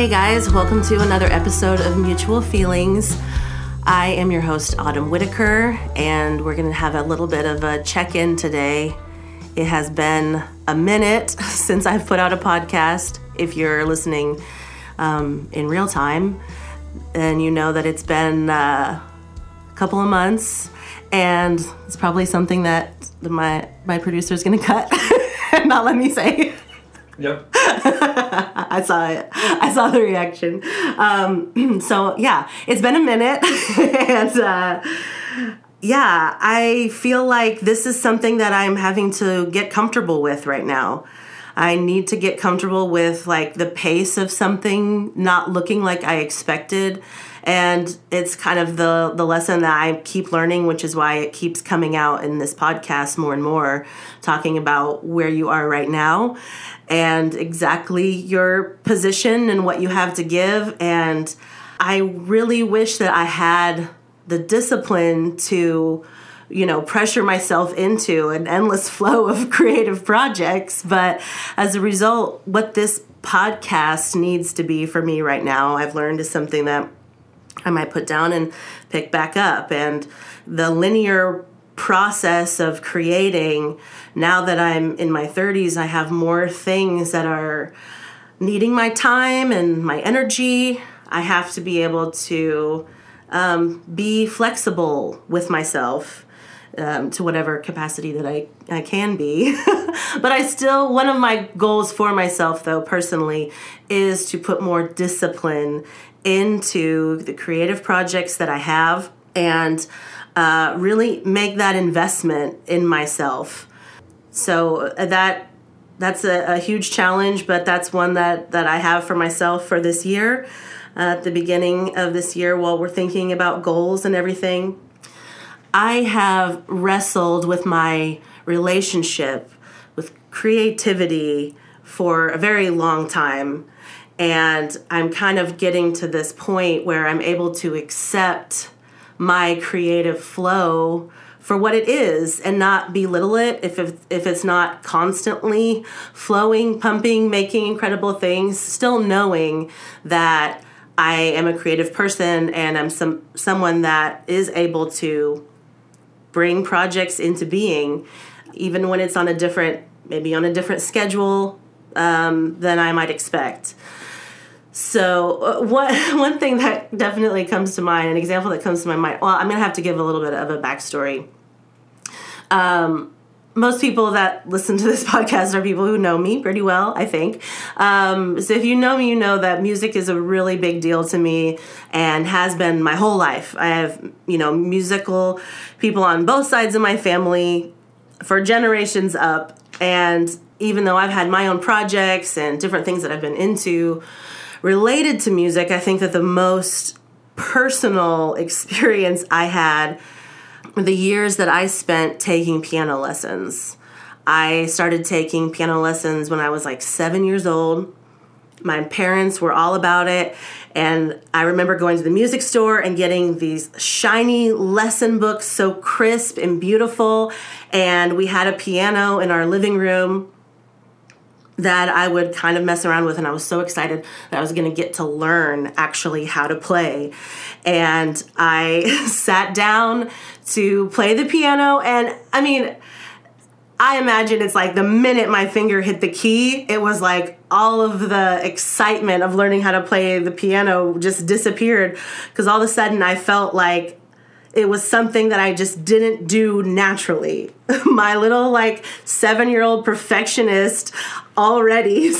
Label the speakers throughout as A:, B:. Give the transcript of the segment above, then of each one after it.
A: Hey guys, welcome to another episode of Mutual Feelings. I am your host, Autumn Whitaker, and we're going to have a little bit of a check in today. It has been a minute since I've put out a podcast. If you're listening um, in real time, and you know that it's been uh, a couple of months, and it's probably something that my my producer is going to cut and not let me say. I saw it. I saw the reaction. Um, so yeah, it's been a minute, and uh, yeah, I feel like this is something that I'm having to get comfortable with right now. I need to get comfortable with like the pace of something not looking like I expected. And it's kind of the the lesson that I keep learning, which is why it keeps coming out in this podcast more and more, talking about where you are right now and exactly your position and what you have to give. And I really wish that I had the discipline to you know pressure myself into an endless flow of creative projects. But as a result what this podcast needs to be for me right now i've learned is something that i might put down and pick back up. And the linear process of creating now that i'm in my 30s i have more things that are needing my time and my energy. I have to be able to um, be flexible with myself um, to whatever capacity that I, I can be. but I still, one of my goals for myself, though, personally, is to put more discipline into the creative projects that I have and uh, really make that investment in myself. So uh, that that's a, a, huge challenge, but that's one that, that I have for myself for this year at the beginning of this year while we're thinking about goals and everything. I have wrestled with my relationship with creativity for a very long time. And I'm kind of getting to this point where I'm able to accept my creative flow for what it is and not belittle it if, if, if it's not constantly flowing, pumping, making incredible things, still knowing that I am a creative person and I'm some someone that is able to bring projects into being, even when it's on a different, maybe on a different schedule um, than I might expect. So uh, one one thing that definitely comes to mind, an example that comes to my mind. Well, I'm gonna have to give a little bit of a backstory. Um, most people that listen to this podcast are people who know me pretty well, I think. Um, so if you know me, you know that music is a really big deal to me and has been my whole life. I have, you know, musical people on both sides of my family for generations up. And even though I've had my own projects and different things that I've been into related to music, I think that the most personal experience I had the years that I spent taking piano lessons. I started taking piano lessons when I was like seven years old. My parents were all about it. And I remember going to the music store and getting these shiny lesson books, so crisp and beautiful. And we had a piano in our living room that I would kind of mess around with, and I was so excited that I was going to get to learn actually how to play. And I sat down to play the piano, and I mean, I imagine it's like the minute my finger hit the key, it was like all of the excitement of learning how to play the piano just disappeared because all of a sudden I felt like it was something that I just didn't do naturally. My little like seven year old perfectionist already,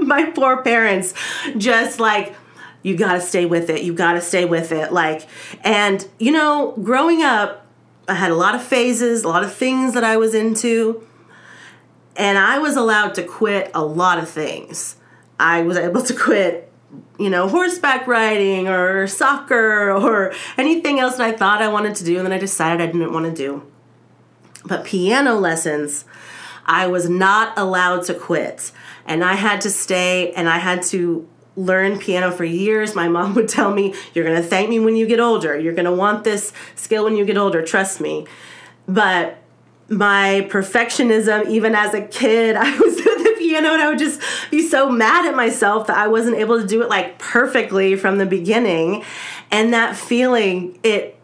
A: my poor parents just like, you gotta stay with it, you gotta stay with it. Like, and you know, growing up, I had a lot of phases, a lot of things that I was into, and I was allowed to quit a lot of things. I was able to quit you know, horseback riding or soccer or anything else that I thought I wanted to do and then I decided I didn't want to do. But piano lessons, I was not allowed to quit. And I had to stay and I had to learn piano for years. My mom would tell me, You're going to thank me when you get older. You're going to want this skill when you get older. Trust me. But my perfectionism, even as a kid, I was at the piano and I would just be so mad at myself that I wasn't able to do it like perfectly from the beginning. And that feeling, it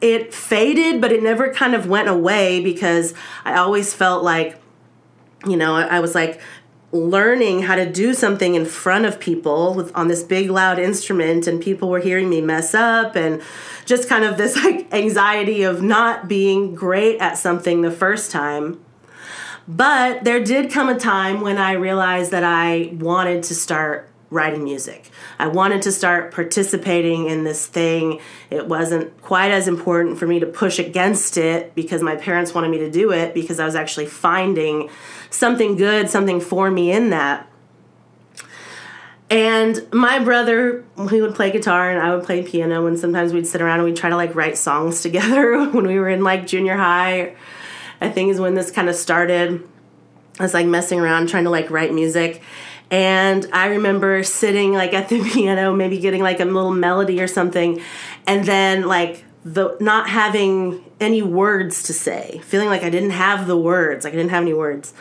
A: it faded, but it never kind of went away because I always felt like, you know, I was like learning how to do something in front of people with, on this big loud instrument and people were hearing me mess up and just kind of this like anxiety of not being great at something the first time. But there did come a time when i realized that i wanted to start writing music i wanted to start participating in this thing it wasn't quite as important for me to push against it because my parents wanted me to do it because i was actually finding something good, something for me in that. And my brother, he would play guitar and I would play piano, and sometimes we'd sit around and we'd try to like write songs together when we were in like junior high. I think is when this kind of started. I was like messing around trying to like write music. And I remember sitting like at the piano, maybe getting like a little melody or something, and then like the not having any words to say, feeling like I didn't have the words, like I didn't have any words.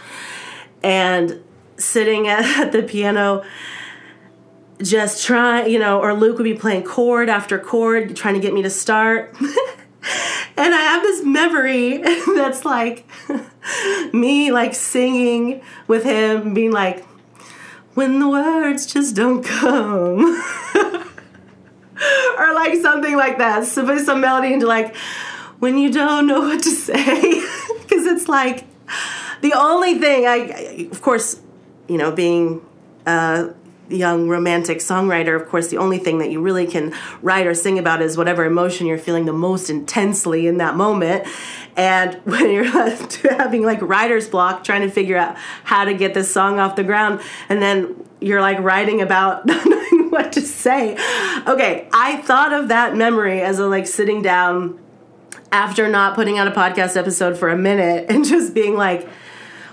A: And sitting at the piano just trying, you know, or Luke would be playing chord after chord, trying to get me to start. and I have this memory that's like me like singing with him, being like, when the words just don't come. or like something like that. So put some melody into like when you don't know what to say, because it's like the only thing I, of course, you know, being a young romantic songwriter, of course, the only thing that you really can write or sing about is whatever emotion you're feeling the most intensely in that moment. And when you're having like writer's block, trying to figure out how to get this song off the ground, and then you're like writing about what to say. Okay, I thought of that memory as a like sitting down after not putting out a podcast episode for a minute and just being like,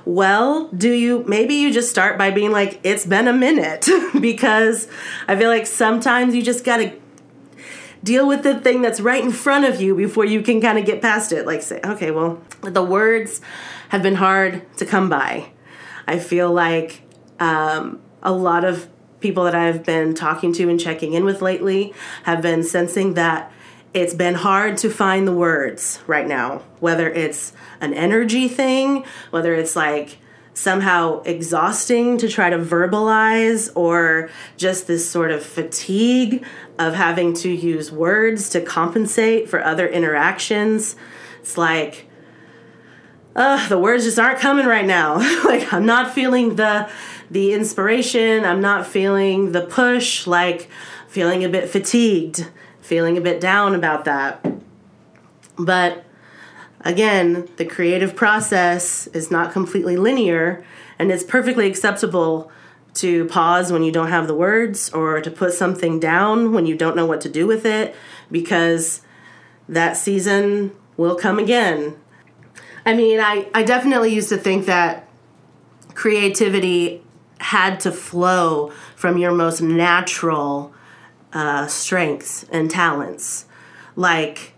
A: well, do you maybe you just start by being like, it's been a minute because I feel like sometimes you just gotta deal with the thing that's right in front of you before you can kind of get past it. Like, say, okay, well, the words have been hard to come by. I feel like um, a lot of people that I've been talking to and checking in with lately have been sensing that it's been hard to find the words right now, whether it's an energy thing, whether it's like somehow exhausting to try to verbalize, or just this sort of fatigue of having to use words to compensate for other interactions. It's like, uh, the words just aren't coming right now. like, I'm not feeling the the inspiration. I'm not feeling the push, like feeling a bit fatigued, feeling a bit down about that. But again, the creative process is not completely linear, and it's perfectly acceptable to pause when you don't have the words or to put something down when you don't know what to do with it because that season will come again. I mean, I, I definitely used to think that creativity had to flow from your most natural uh, strengths and talents. Like,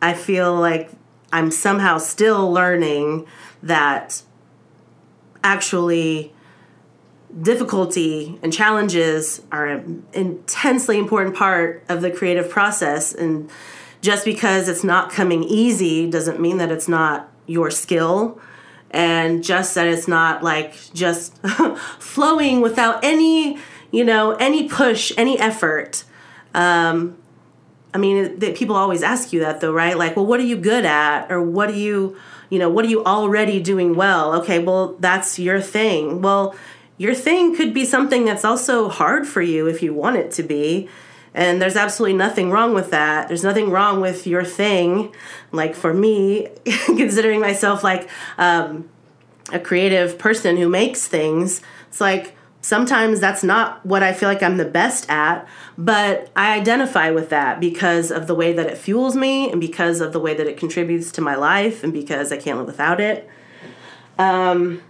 A: I feel like I'm somehow still learning that actually difficulty and challenges are an intensely important part of the creative process. And just because it's not coming easy doesn't mean that it's not your skill and just that it's not like just flowing without any you know any push any effort um, i mean it, people always ask you that though right? Like well what are you good at? Or what are you you know what are you already doing well? Okay well that's your thing. Well your thing could be something that's also hard for you if you want it to be. And there's absolutely nothing wrong with that. There's nothing wrong with your thing. Like for me, considering myself like um, a creative person who makes things, it's like sometimes that's not what I feel like I'm the best at, but I identify with that because of the way that it fuels me and because of the way that it contributes to my life and because I can't live without it. Um,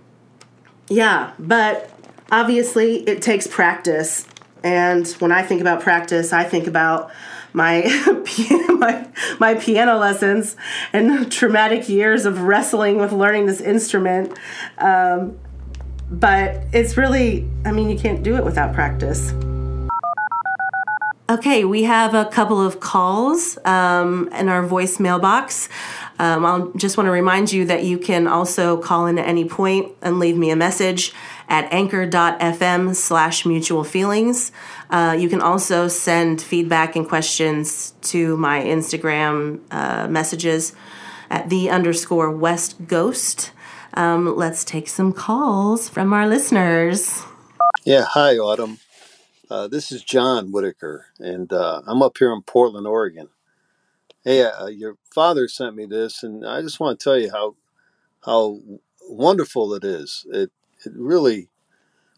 A: yeah, but obviously it takes practice And when I think about practice, I think about my my my piano lessons and traumatic years of wrestling with learning this instrument. Um, but it's really, I mean, you can't do it without practice. Okay, we have a couple of calls um, in our voicemail box. Um, I'll just want to remind you that you can also call in at any point and leave me a message at anchor.fm slash mutual feelings. Uh, you can also send feedback and questions to my Instagram uh, messages at the underscore west ghost. Um, let's take some calls from our listeners.
B: Yeah, hi, Autumn. Uh, this is John Whitaker, and uh, I'm up here in Portland, Oregon. Hey, uh, your father sent me this, and I just want to tell you how how wonderful it is. It it really.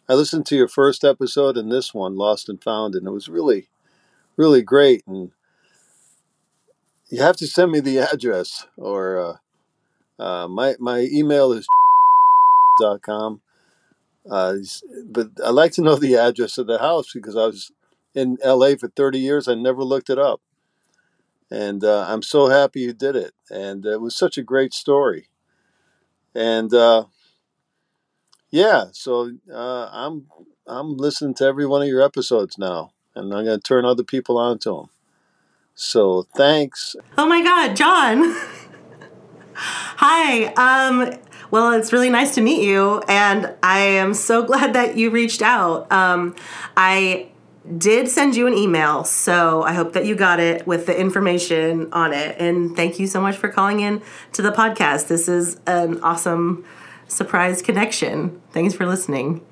B: I listened to your first episode and this one, Lost and Found, and it was really, really great. And you have to send me the address, or uh, my my email is dot com. Uh, but I'd like to know the address of the house because I was in LA for 30 years. I never looked it up. And uh, I'm so happy you did it. And it was such a great story. And uh, yeah, so uh, I'm I'm listening to every one of your episodes now, and I'm going to turn other people on to them. So thanks.
A: Oh my God, John. Hi. Um, well, it's really nice to meet you, and I am so glad that you reached out. Um, I did send you an email, so I hope that you got it with the information on it. And thank you so much for calling in to the podcast. This is an awesome surprise connection. Thanks for listening.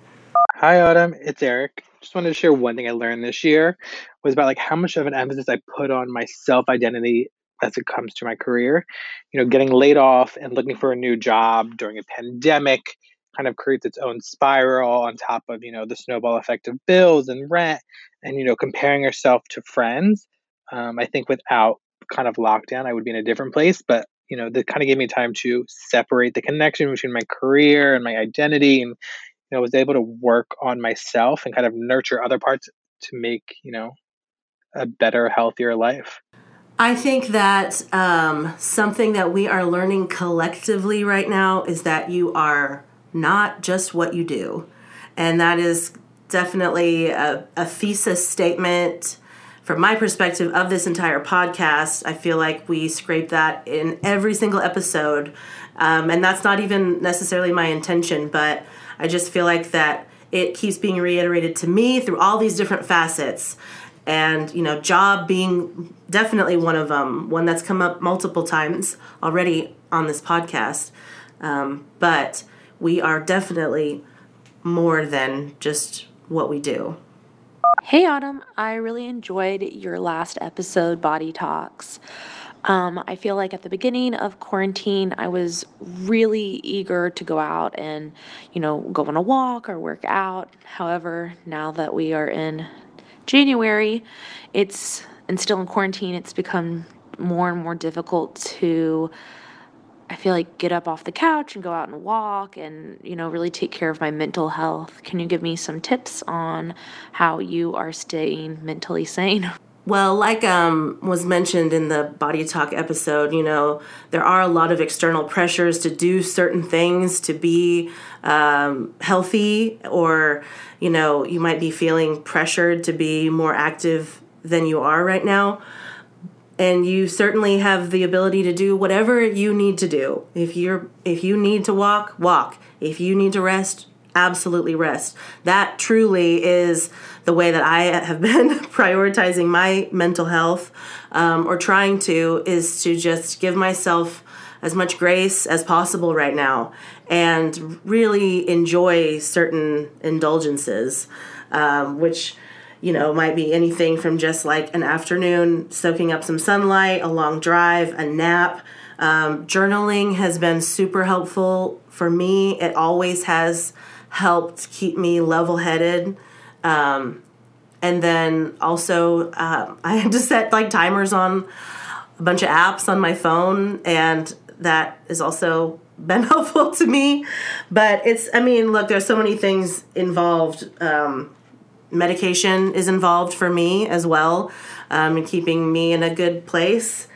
C: Hi, Autumn. It's Eric. Just wanted to share one thing I learned this year was about like how much of an emphasis I put on my self identity as it comes to my career. You know, getting laid off and looking for a new job during a pandemic kind of creates its own spiral on top of, you know, the snowball effect of bills and rent and, you know, comparing yourself to friends. Um, I think without kind of lockdown, I would be in a different place. But, you know, that kind of gave me time to separate the connection between my career and my identity and, you know, was able to work on myself and kind of nurture other parts to make, you know, a better, healthier life.
A: I think that um, something that we are learning collectively right now is that you are not just what you do. And that is definitely a, a thesis statement from my perspective of this entire podcast. I feel like we scrape that in every single episode. Um, and that's not even necessarily my intention, but I just feel like that it keeps being reiterated to me through all these different facets and you know job being definitely one of them one that's come up multiple times already on this podcast. Um, but we are definitely more than just what we do.
D: Hey autumn. I really enjoyed your last episode body talks. Um, I feel like at the beginning of quarantine, I was really eager to go out and, you know, go on a walk or work out. However, now that we are in January, it's and still in quarantine, it's become more and more difficult to I feel like get up off the couch and go out and walk and you know really take care of my mental health. Can you give me some tips on how you are staying mentally sane?
A: Well, like um, was mentioned in the body talk episode, you know, there are a lot of external pressures to do certain things to be um, healthy, or, you know, you might be feeling pressured to be more active than you are right now. And you certainly have the ability to do whatever you need to do. If you're if you need to walk, walk. If you need to rest, absolutely rest. That truly is the way that I have been prioritizing my mental health um, or trying to is to just give myself as much grace as possible right now and really enjoy certain indulgences, um, which you know might be anything from just like an afternoon soaking up some sunlight, a long drive, a nap. Um, journaling has been super helpful for me. It always has helped keep me level headed. Um, and then also, uh, I had to set like timers on a bunch of apps on my phone, and that has also been helpful to me. But it's, I mean, look, there's so many things involved. Um, medication is involved for me as well, um, keeping me in a good place,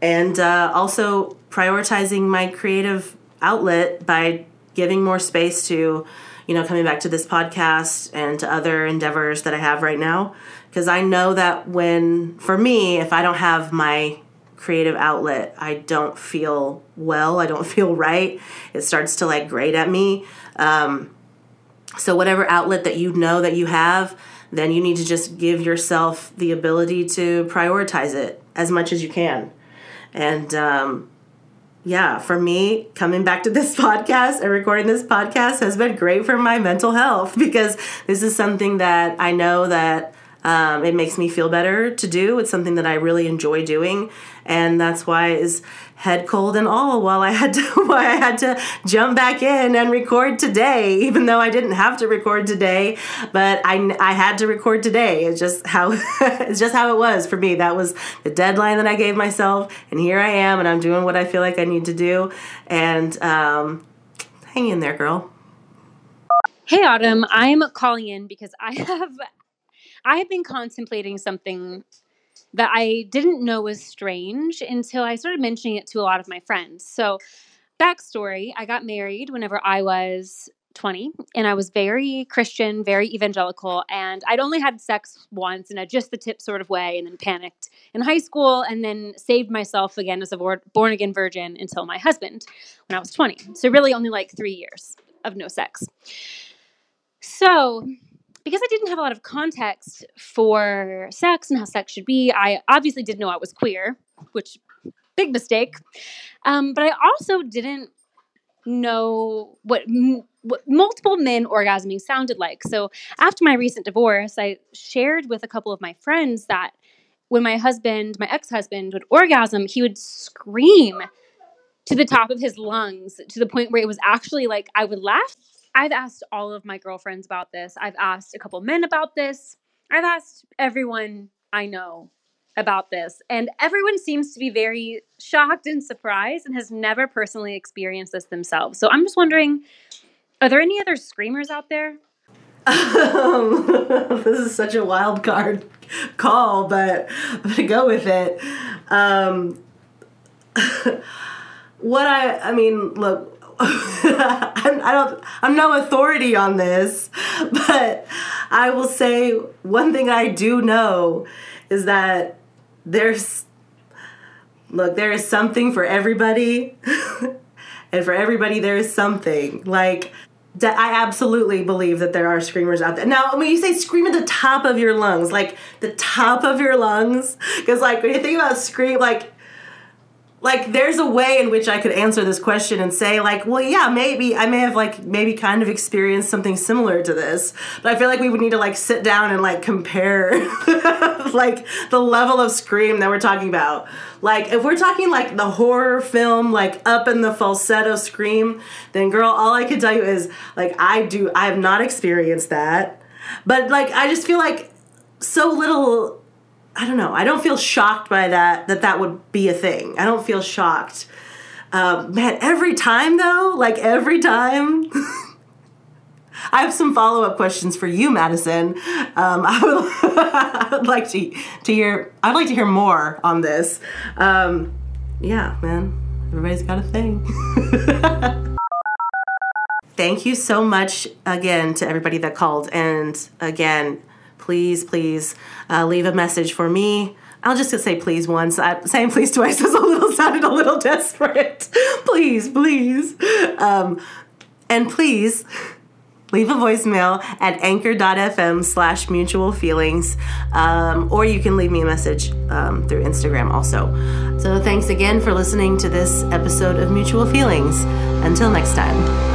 A: and uh, also prioritizing my creative outlet by giving more space to, you know, coming back to this podcast and to other endeavors that I have right now. Because I know that when, for me, if I don't have my creative outlet, I don't feel well. I don't feel right. It starts to like grate at me. Um, so, whatever outlet that you know that you have, then you need to just give yourself the ability to prioritize it as much as you can. And um, yeah, for me, coming back to this podcast and recording this podcast has been great for my mental health because this is something that I know that um, it makes me feel better to do. It's something that I really enjoy doing, and that's why is head cold and all while I had to why I had to jump back in and record today, even though I didn't have to record today, but I, I had to record today. It's just how it's just how it was for me. That was the deadline that I gave myself, and here I am, and I'm doing what I feel like I need to do, and um, hang in there, girl.
E: Hey Autumn, I'm calling in because I have I have been contemplating something that I didn't know was strange until I started mentioning it to a lot of my friends. So, backstory I got married whenever I was 20 and I was very Christian, very evangelical, and I'd only had sex once in a just the tip sort of way and then panicked in high school and then saved myself again as a born again virgin until my husband when I was 20. So, really, only like three years of no sex. So, because I didn't have a lot of context for sex and how sex should be, I obviously didn't know I was queer, which big mistake. Um, but I also didn't know what, m- what multiple men orgasming sounded like. So after my recent divorce, I shared with a couple of my friends that when my husband, my ex-husband, would orgasm, he would scream to the top of his lungs to the point where it was actually like I would laugh I've asked all of my girlfriends about this. I've asked a couple men about this. I've asked everyone I know about this. And everyone seems to be very shocked and surprised and has never personally experienced this themselves. So I'm just wondering are there any other screamers out there?
A: Um, this is such a wild card call, but I'm gonna go with it. Um, what I, I mean, look, I'm, I don't, I'm no authority on this, but I will say one thing I do know is that there's, look, there is something for everybody, and for everybody there is something. Like, I absolutely believe that there are screamers out there. Now, when you say scream at the top of your lungs, like the top of your lungs, because like when you think about scream, like like there's a way in which I could answer this question and say like, well, yeah, maybe I may have like maybe kind of experienced something similar to this, but I feel like we would need to like sit down and like compare like the level of scream that we're talking about. Like if we're talking like the horror film like up in the falsetto scream, then girl, all I can tell you is like I do I have not experienced that. But like I just feel like so little I don't know. I don't feel shocked by that that that would be a thing. I don't feel shocked. Um, man, every time though, like every time. I have some follow up questions for you, Madison. Um, I, would, I would like to to hear. I'd like to hear more on this. Um, yeah, man, everybody's got a thing. Thank you so much again to everybody that called, and again, please, please uh, leave a message for me. I'll just say please once. I, saying please twice was a little sounded a little desperate. please, please, um, and please leave a voicemail at anchor.fm slash mutual feelings um, or you can leave me a message um, through instagram also so thanks again for listening to this episode of mutual feelings until next time